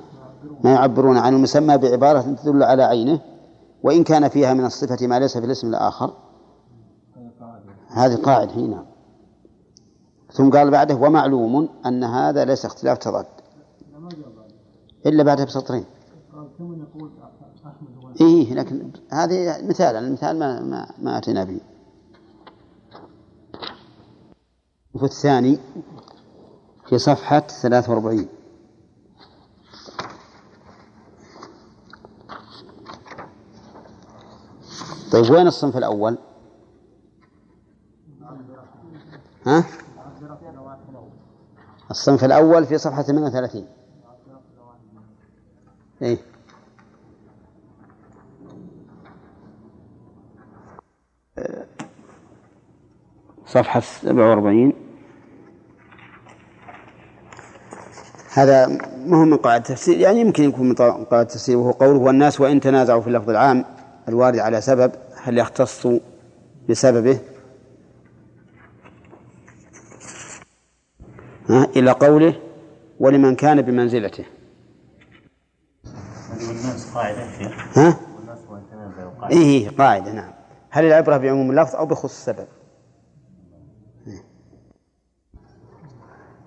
ما يعبرون عن المسمى بعبارة تدل على عينه وإن كان فيها من الصفة ما ليس في الاسم الآخر. هذه قاعدة هنا. ثم قال بعده ومعلوم أن هذا ليس اختلاف تضاد. إلا بعدها بسطرين إيه لكن هذه مثال المثال ما ما, ما أتينا به وفي الثاني في صفحة 43 طيب وين الصنف الأول؟ ها؟ الصنف الأول في صفحة 38 إيه؟ صفحة 47 هذا ما هو من قواعد التفسير. يعني يمكن يكون من قواعد التفسير وهو قوله والناس وإن تنازعوا في اللفظ العام الوارد على سبب هل يختص بسببه؟ إلى قوله ولمن كان بمنزلته. قاعدة ها؟ إيه إيه قاعدة نعم هل العبرة بعموم اللفظ أو بخصوص السبب.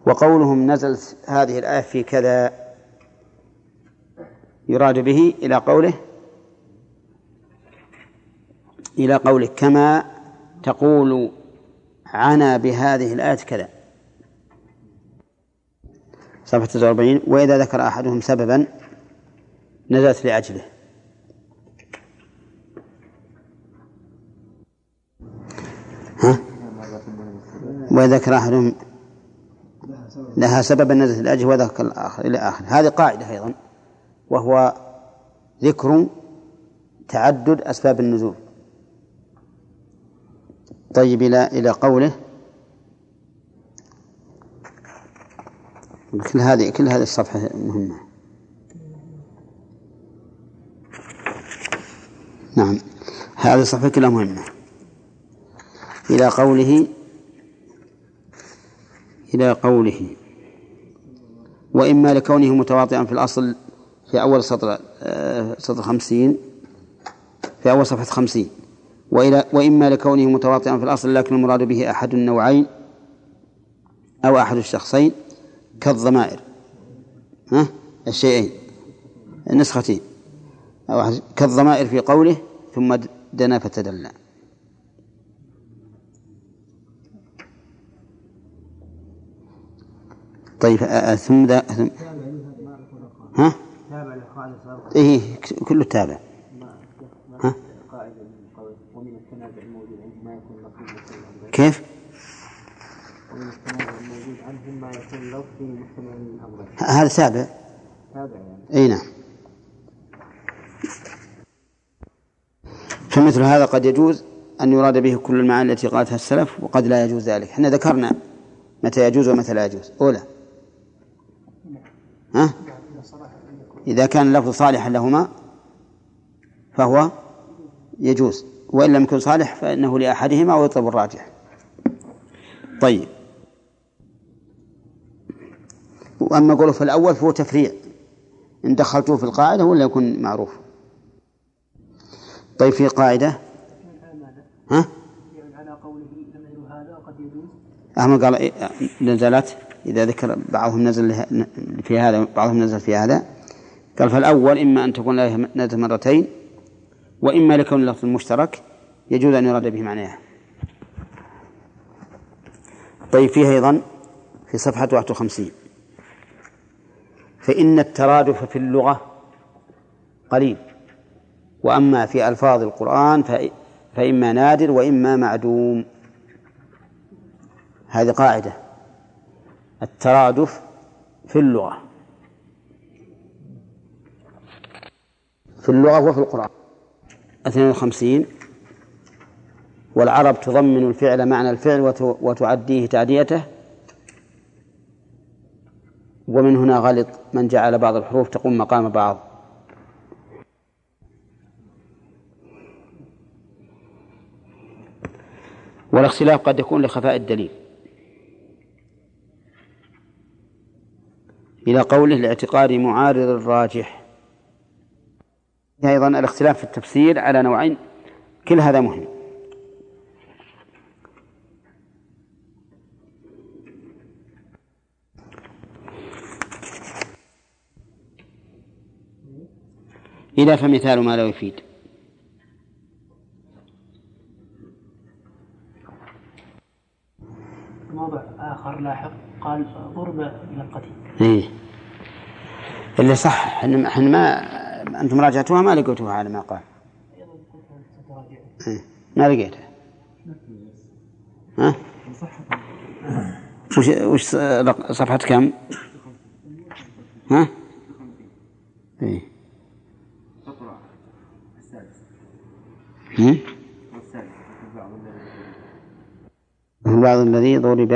وقولهم نزلت هذه الآية في كذا يراد به إلى قوله إلى قوله كما تقول عنا بهذه الآية كذا صفحة 49 وإذا ذكر أحدهم سببا نزلت لأجله. ها؟ وإذا ذكر أحدهم لها سببا نزلت لأجله وذكر الآخر إلى آخر. هذه قاعدة أيضا وهو ذكر تعدد أسباب النزول طيب إلى إلى قوله. كل هذه كل هذه الصفحة مهمة. نعم. هذه الصفحة كلها مهمة إلى قوله إلى قوله. وإما لكونه متواطئا في الأصل في أول سطر آه، سطر خمسين في أول صفحة خمسين. وإلى وإما لكونه متواطئا في الأصل لكن المراد به أحد النوعين أو أحد الشخصين كالضمائر ها الشيئين النسختين. كالضمائر في قوله ثم دنا فتدلى طيب ثم ذا ثم ها؟ تابع للقاعدة السابقة إيه كله تابع ها؟ قاعدة من قول ومن التنازع الموجود عنه ما يكون لفظ محتمل كيف؟ ومن التنازع الموجود عنهم ما يكون لفظ فيه محتمل من الأمرين ه- هذا تابع تابع يعني إي نعم فمثل هذا قد يجوز أن يراد به كل المعاني التي قالتها السلف وقد لا يجوز ذلك. إحنا ذكرنا متى يجوز ومتى لا يجوز. أولى. ها؟ إذا كان اللفظ صالحا لهما فهو يجوز وإن لم يكن صالح فإنه لأحدهما ويطلب الراجح. طيب. وأما قوله في الأول فهو تفريع إن دخلته في القاعدة ولا يكون معروف؟ طيب في قاعدة؟ ها؟ على قوله هذا وقد يجوز أحمد قال إيه، نزلت. إذا ذكر بعضهم نزل في هذا بعضهم نزل في هذا. قال فالأول إما أن تكون له نزل مرتين وإما لكون اللفظ المشترك يجوز أن يراد به معناه طيب فيه أيضا في صفحة 51 فإن الترادف في اللغة قليل. وأما في ألفاظ القرآن فإ- فإما نادر وإما معدوم. هذه قاعدة. الترادف في اللغة. في اللغة وفي القرآن. 52 والعرب تضمن الفعل معنى الفعل وت- وتعديه تعديته. ومن هنا غلط من جعل بعض الحروف تقوم مقام بعض. والاختلاف قد يكون لخفاء الدليل. إلى قوله لاعتقاد معارض الراجح. أيضا الاختلاف في التفسير على نوعين كل هذا مهم. إلى فمثال ما لا يفيد. موضع آخر لاحق قال ضرب من القتيل إيه اللي صح إحنا إحنا ما أنتم راجعتوها ما لقيتوها على ما قال إيه. ما لقيتها ها؟ وش وش صفحة كم؟ ها؟ إيه. هم؟ بعض الذي ضرب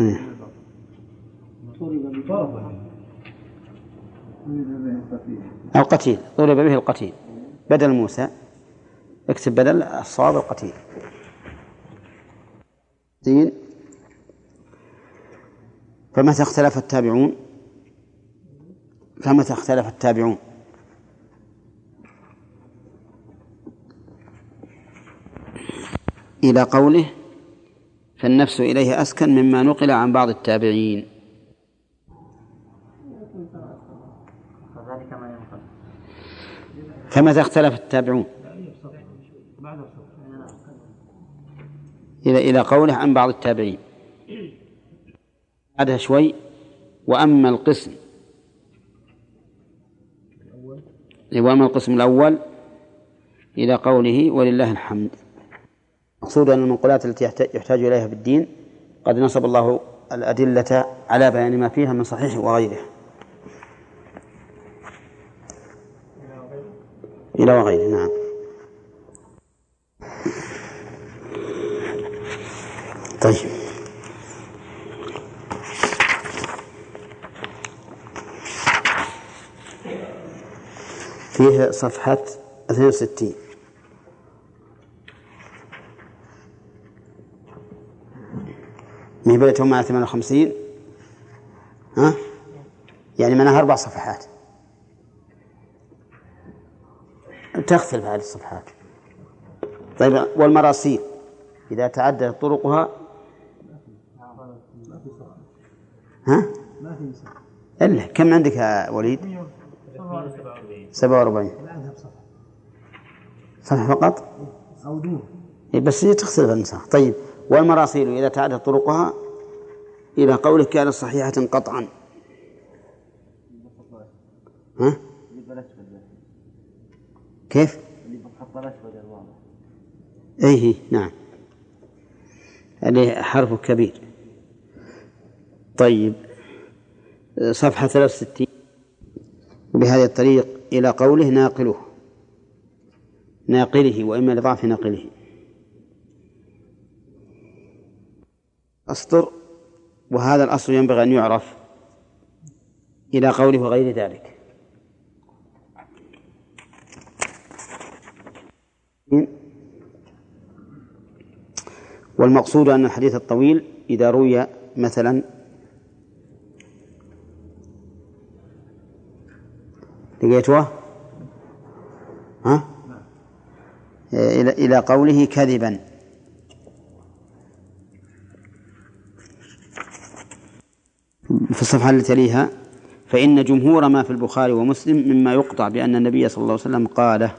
إيه. القتيل ضرب به القتيل. بدل موسى. اكتب بدل الصواب القتيل. زين. فمتى اختلف التابعون؟ فمتى اختلف التابعون؟ إلى قوله فالنفس إليه أسكن مما نقل عن بعض التابعين. فمتى اختلف التابعون؟ إلى إلى قوله عن بعض التابعين. بعدها شوي. وأما القسم. وأما القسم الأول إلى قوله ولله الحمد. مقصود أن المنقولات التي يحت- يحتاج إليها في الدين قد نصب الله الأدلة على بيان ما فيها من صحيح وغيره. إلى وغيره نعم. طيب. فيه صفحة 62 من بيتهم مع 58 ها؟ يعني منها أربع صفحات. تختلف هذه الصفحات. طيب والمراسيل. إذا تعددت طرقها ها؟ إلا كم عندك يا وليد؟ 47 صفحة فقط؟ أو دون. إيه بس هي تختلف النسخ طيب والمراسيل إذا تعدت طرقها إلى قوله كانت صحيحة قطعا. ها؟ كيف؟ اللي بالخط الأسود الواضح أي هي نعم. عليه حرف كبير. طيب صفحة 63 وبهذه الطريق إلى قوله ناقله. ناقله وإما لضعف ناقله. أسطر وهذا الأصل ينبغي أن يعرف إلى قوله وغير ذلك والمقصود أن الحديث الطويل إذا روي مثلا لقيتوه؟ ها؟ إلى إلى قوله كذبا في الصفحة التي تليها فإن جمهور ما في البخاري ومسلم مما يقطع بأن النبي صلى الله عليه وسلم قاله.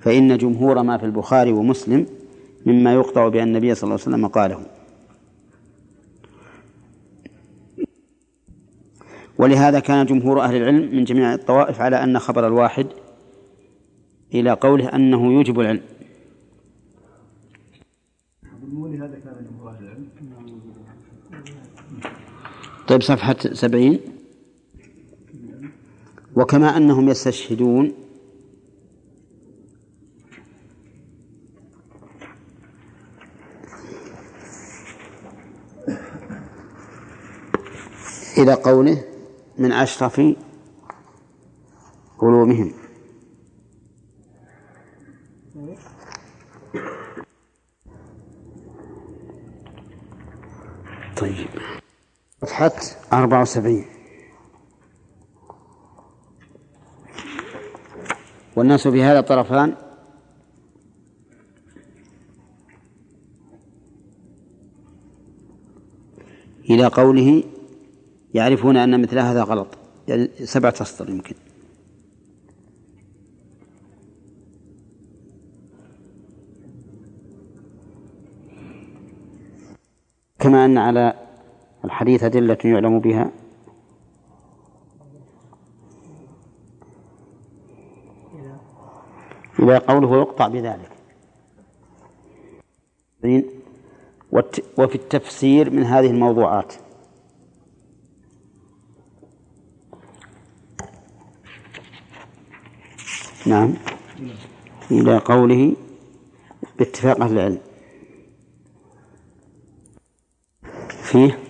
فإن جمهور ما في البخاري ومسلم مما يقطع بأن النبي صلى الله عليه وسلم قاله. ولهذا كان جمهور أهل العلم من جميع الطوائف على أن خبر الواحد إلى قوله أنه يوجب العلم. هذا كان جمهور أهل العلم. طيب صفحة سبعين. وكما أنهم يستشهدون. إلى قوله من أشرف علومهم طيب. صفحة أربعة وسبعين. والناس في هذا طرفان إلى قوله يعرفون أن مثل هذا غلط. يعني سبعة أسطر يمكن. كما أن على الحديث أدلة يعلم بها. إلى قوله ويقطع بذلك. وفي التفسير من هذه الموضوعات. نعم. إلى قوله باتفاق أهل العلم. فيه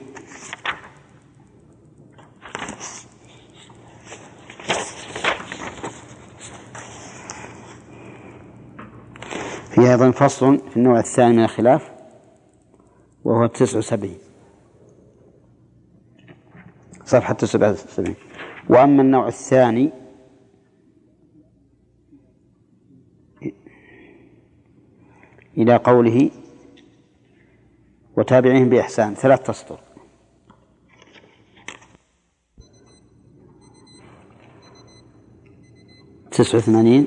فيه أيضا فصل في النوع الثاني من الخلاف وهو تسع وسبعين. صفحة تسع وسبعين. وأما النوع الثاني إلى قوله وتابعهم بإحسان. ثلاث تسطر تسعة وثمانين.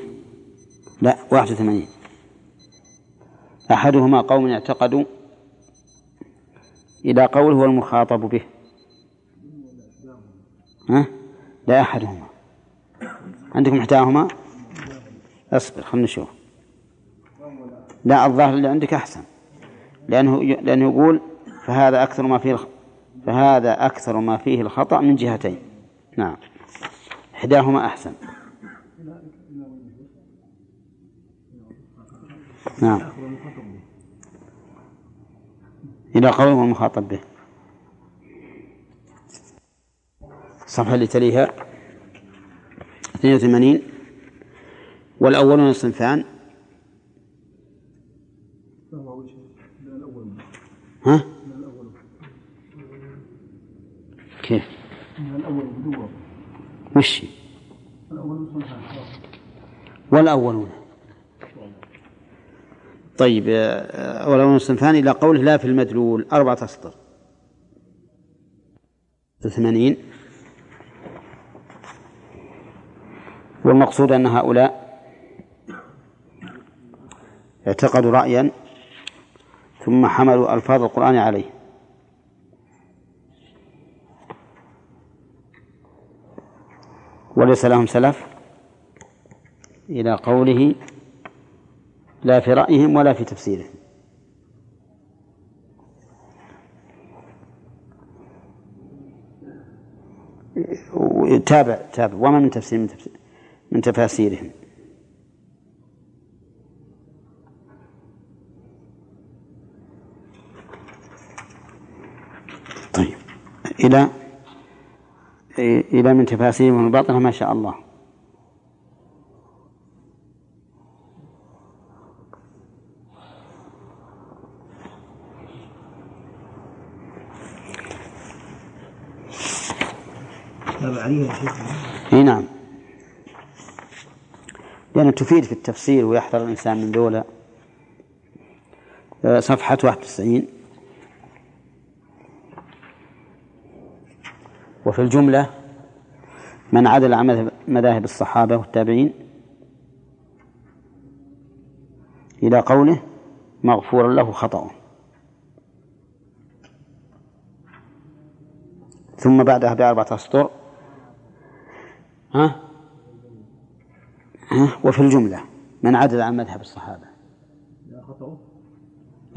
لا واحد وثمانين. أحدهما قوم اعتقدوا إلى قوله هو المخاطب به. ها؟ لا أحدهما. عندكم إحداهما؟ اصبر خلنا نشوف. لا الظاهر اللي عندك أحسن. لأنه لأنه يقول فهذا أكثر ما فيه. فهذا أكثر ما فيه الخطأ من جهتين. نعم. إحداهما أحسن. نعم. إلى قوله المخاطب به. الصفحة اللي تليها. 82 والأولون صنفان ها؟ كيف؟ وش؟ والأولون. طيب آه، والأولون صنفان إلى قوله لا في المدلول أربعة أسطر. ثمانين. والمقصود أن هؤلاء اعتقدوا رأيا ثم حملوا ألفاظ القرآن عليه. وليس لهم سلف إلى قوله لا في رأيهم ولا في تفسيرهم. تابع تابع. وما من تفسير من, تفسير من تفاسيرهم. طيب. إلى إلى من تفاسيرهم الباطنة ما شاء الله. اي نعم. لأنها تفيد في التفسير ويحذر الإنسان من ذولا. آه، صفحة 91 وفي الجملة من عدل عن مذاهب الصحابة والتابعين إلى قوله مغفورا له خطأه. ثم بعدها بأربعة أسطر. ها؟ ها؟ وفي الجملة من عدل عن مذهب الصحابة.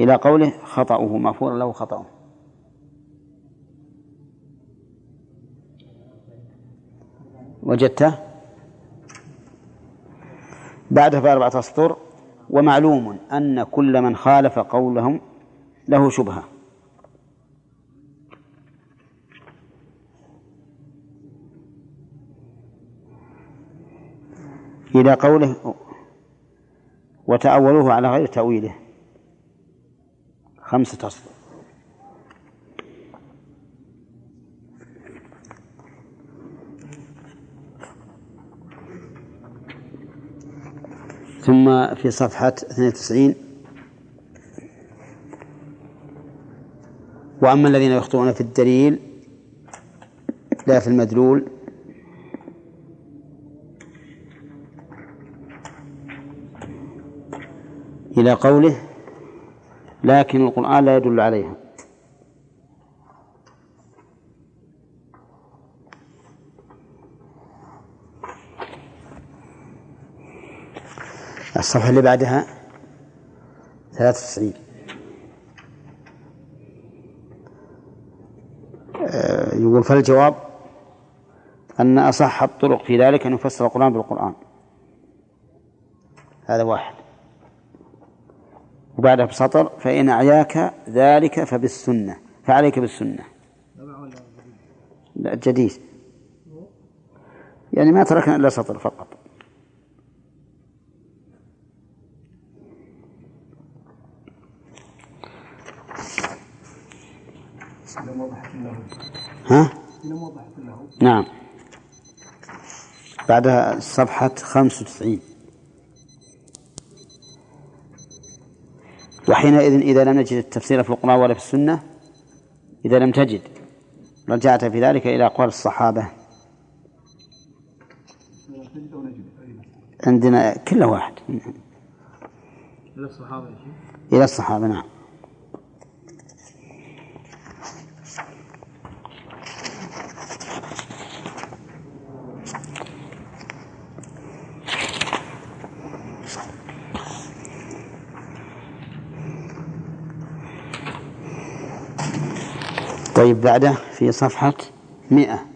إلى قوله خطأه مغفورا له خطأه. وجدته؟ بعدها بأربعة أسطر. ومعلوم أن كل من خالف قولهم له شبهة. إلى قوله وتأولوه على غير تأويله. خمسة أسطر ثم في صفحة 92 وأما الذين يخطئون في الدليل لا في المدلول إلى قوله لكن القرآن لا يدل عليها. الصفحة اللي بعدها ثلاثة وتسعين. آه، يقول فالجواب أن أصح الطرق في ذلك أن يفسر القرآن بالقرآن. هذا واحد. وبعدها بسطر فإن أعياك ذلك فبالسنة فعليك بالسنة. لا جديد. يعني ما تركنا إلا سطر فقط. ها؟ نعم. بعدها صفحة 95 وحينئذ إذا لم نجد التفسير في القرآن ولا في السنة إذا لم تجد. رجعت في ذلك إلى أقوال الصحابة. عندنا كل واحد. إلى الصحابة إلى الصحابة نعم. طيب بعده في صفحة مئة.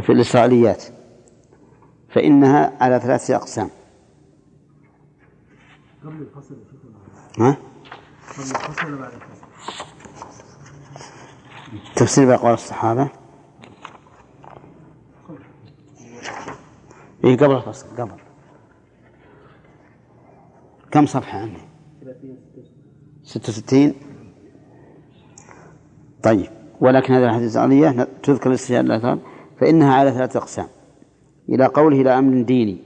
في الإسرائيليات. فإنها على ثلاثة أقسام. قبل الفصل ها؟ قبل الفصل ولا بعد الفصل؟ تفسير بأقوال الصحابة. إيه قبل الفصل قبل. كم صفحة عندي؟ 66 طيب ولكن هذه الحديث الإسرائيلية تذكر الاستشهاد الآثار فإنها على ثلاثة أقسام. إلى قوله إلى أمر ديني.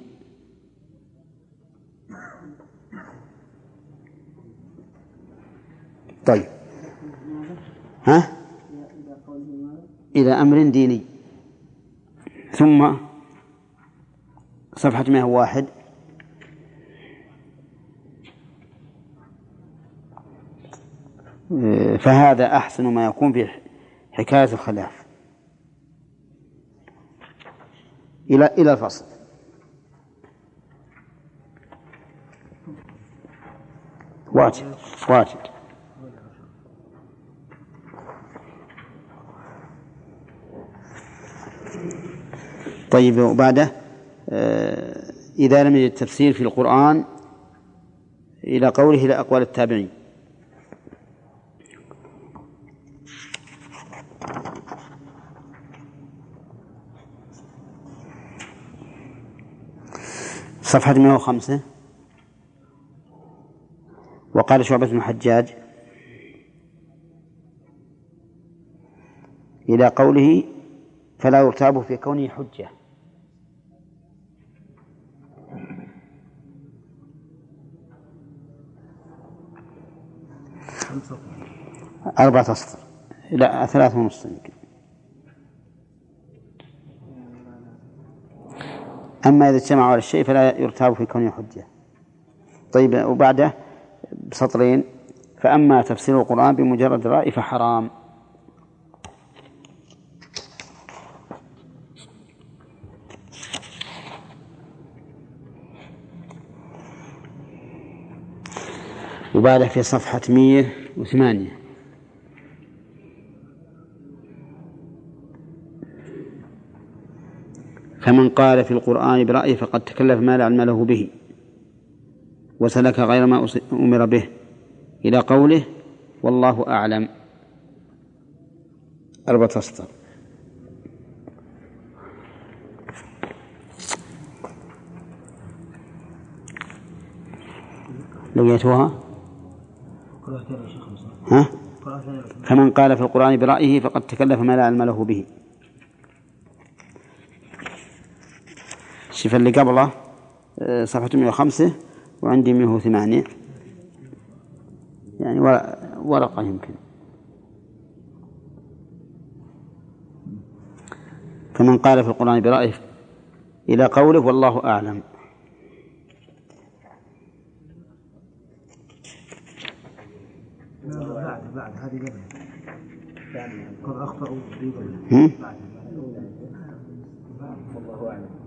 طيب. ها؟ إلى أمر ديني. ثم صفحة 101 فهذا أحسن ما يكون في حكاية الخلاف. إلى إلى الفصل. واجد واجد طيب وبعده آه، إذا لم يجد التفسير في القرآن إلى قوله إلى أقوال التابعين. صفحة 105 وقال شعبة بن الحجاج إلى قوله فلا يرتاب في كونه حجة. أربعة أسطر لا ثلاثة ونص يمكن. أما إذا اجتمعوا على الشيء فلا يرتاب في كونه حجة. طيب وبعده بسطرين. فأما تفسير القرآن بمجرد رأي فحرام. وبعده في صفحة 108 فمن قال في القرآن برأيه فقد تكلف ما لا علم له به وسلك غير ما أمر به إلى قوله والله أعلم أربعة أسطر لقيتوها؟ ها؟ فمن قال في القرآن برأيه فقد تكلف ما لا علم له به شوف اللي قبله آه، صفحة 105 وعندي 108 يعني ورقة يمكن. فمن قال في القرآن برأيه إلى قوله والله أعلم. بعد بعد هذه قبل قد أخطأوا هم؟ والله أعلم.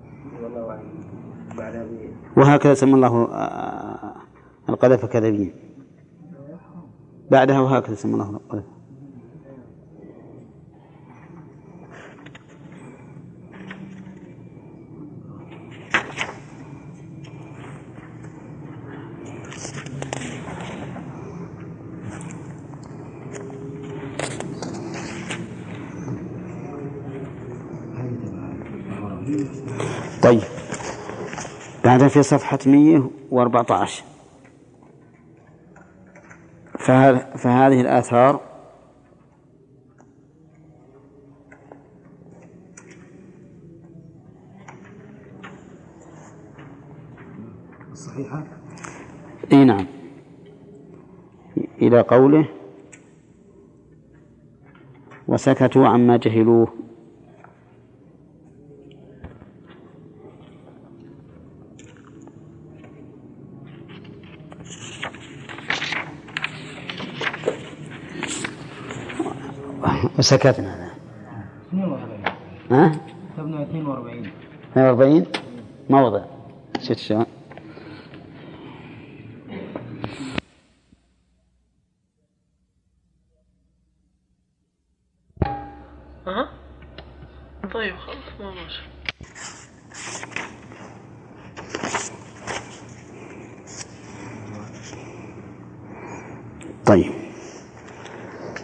وهكذا سمى الله آه، آه، القذف كذبين بعدها وهكذا سمى الله القذف آية Thank you. طيب. بعدها في صفحة 114 فه- فهذه الآثار الصحيحة إي نعم. إلى قوله وسكتوا عما جهلوه. وسكتنا 42 ها؟ كتبنا 42 42 موضع. شفت شلون؟ ها طيب خلاص ما ماشي طيب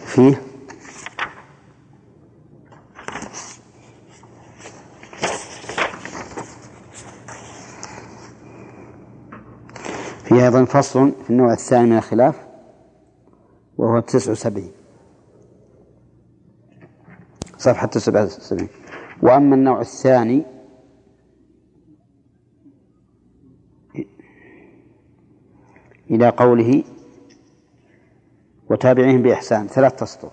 فيه فصل في النوع الثاني من الخلاف وهو تسع وسبعين. صفحة تسع وسبعين. وأما النوع الثاني إلى قوله وتابعهم بإحسان ثلاث أسطر.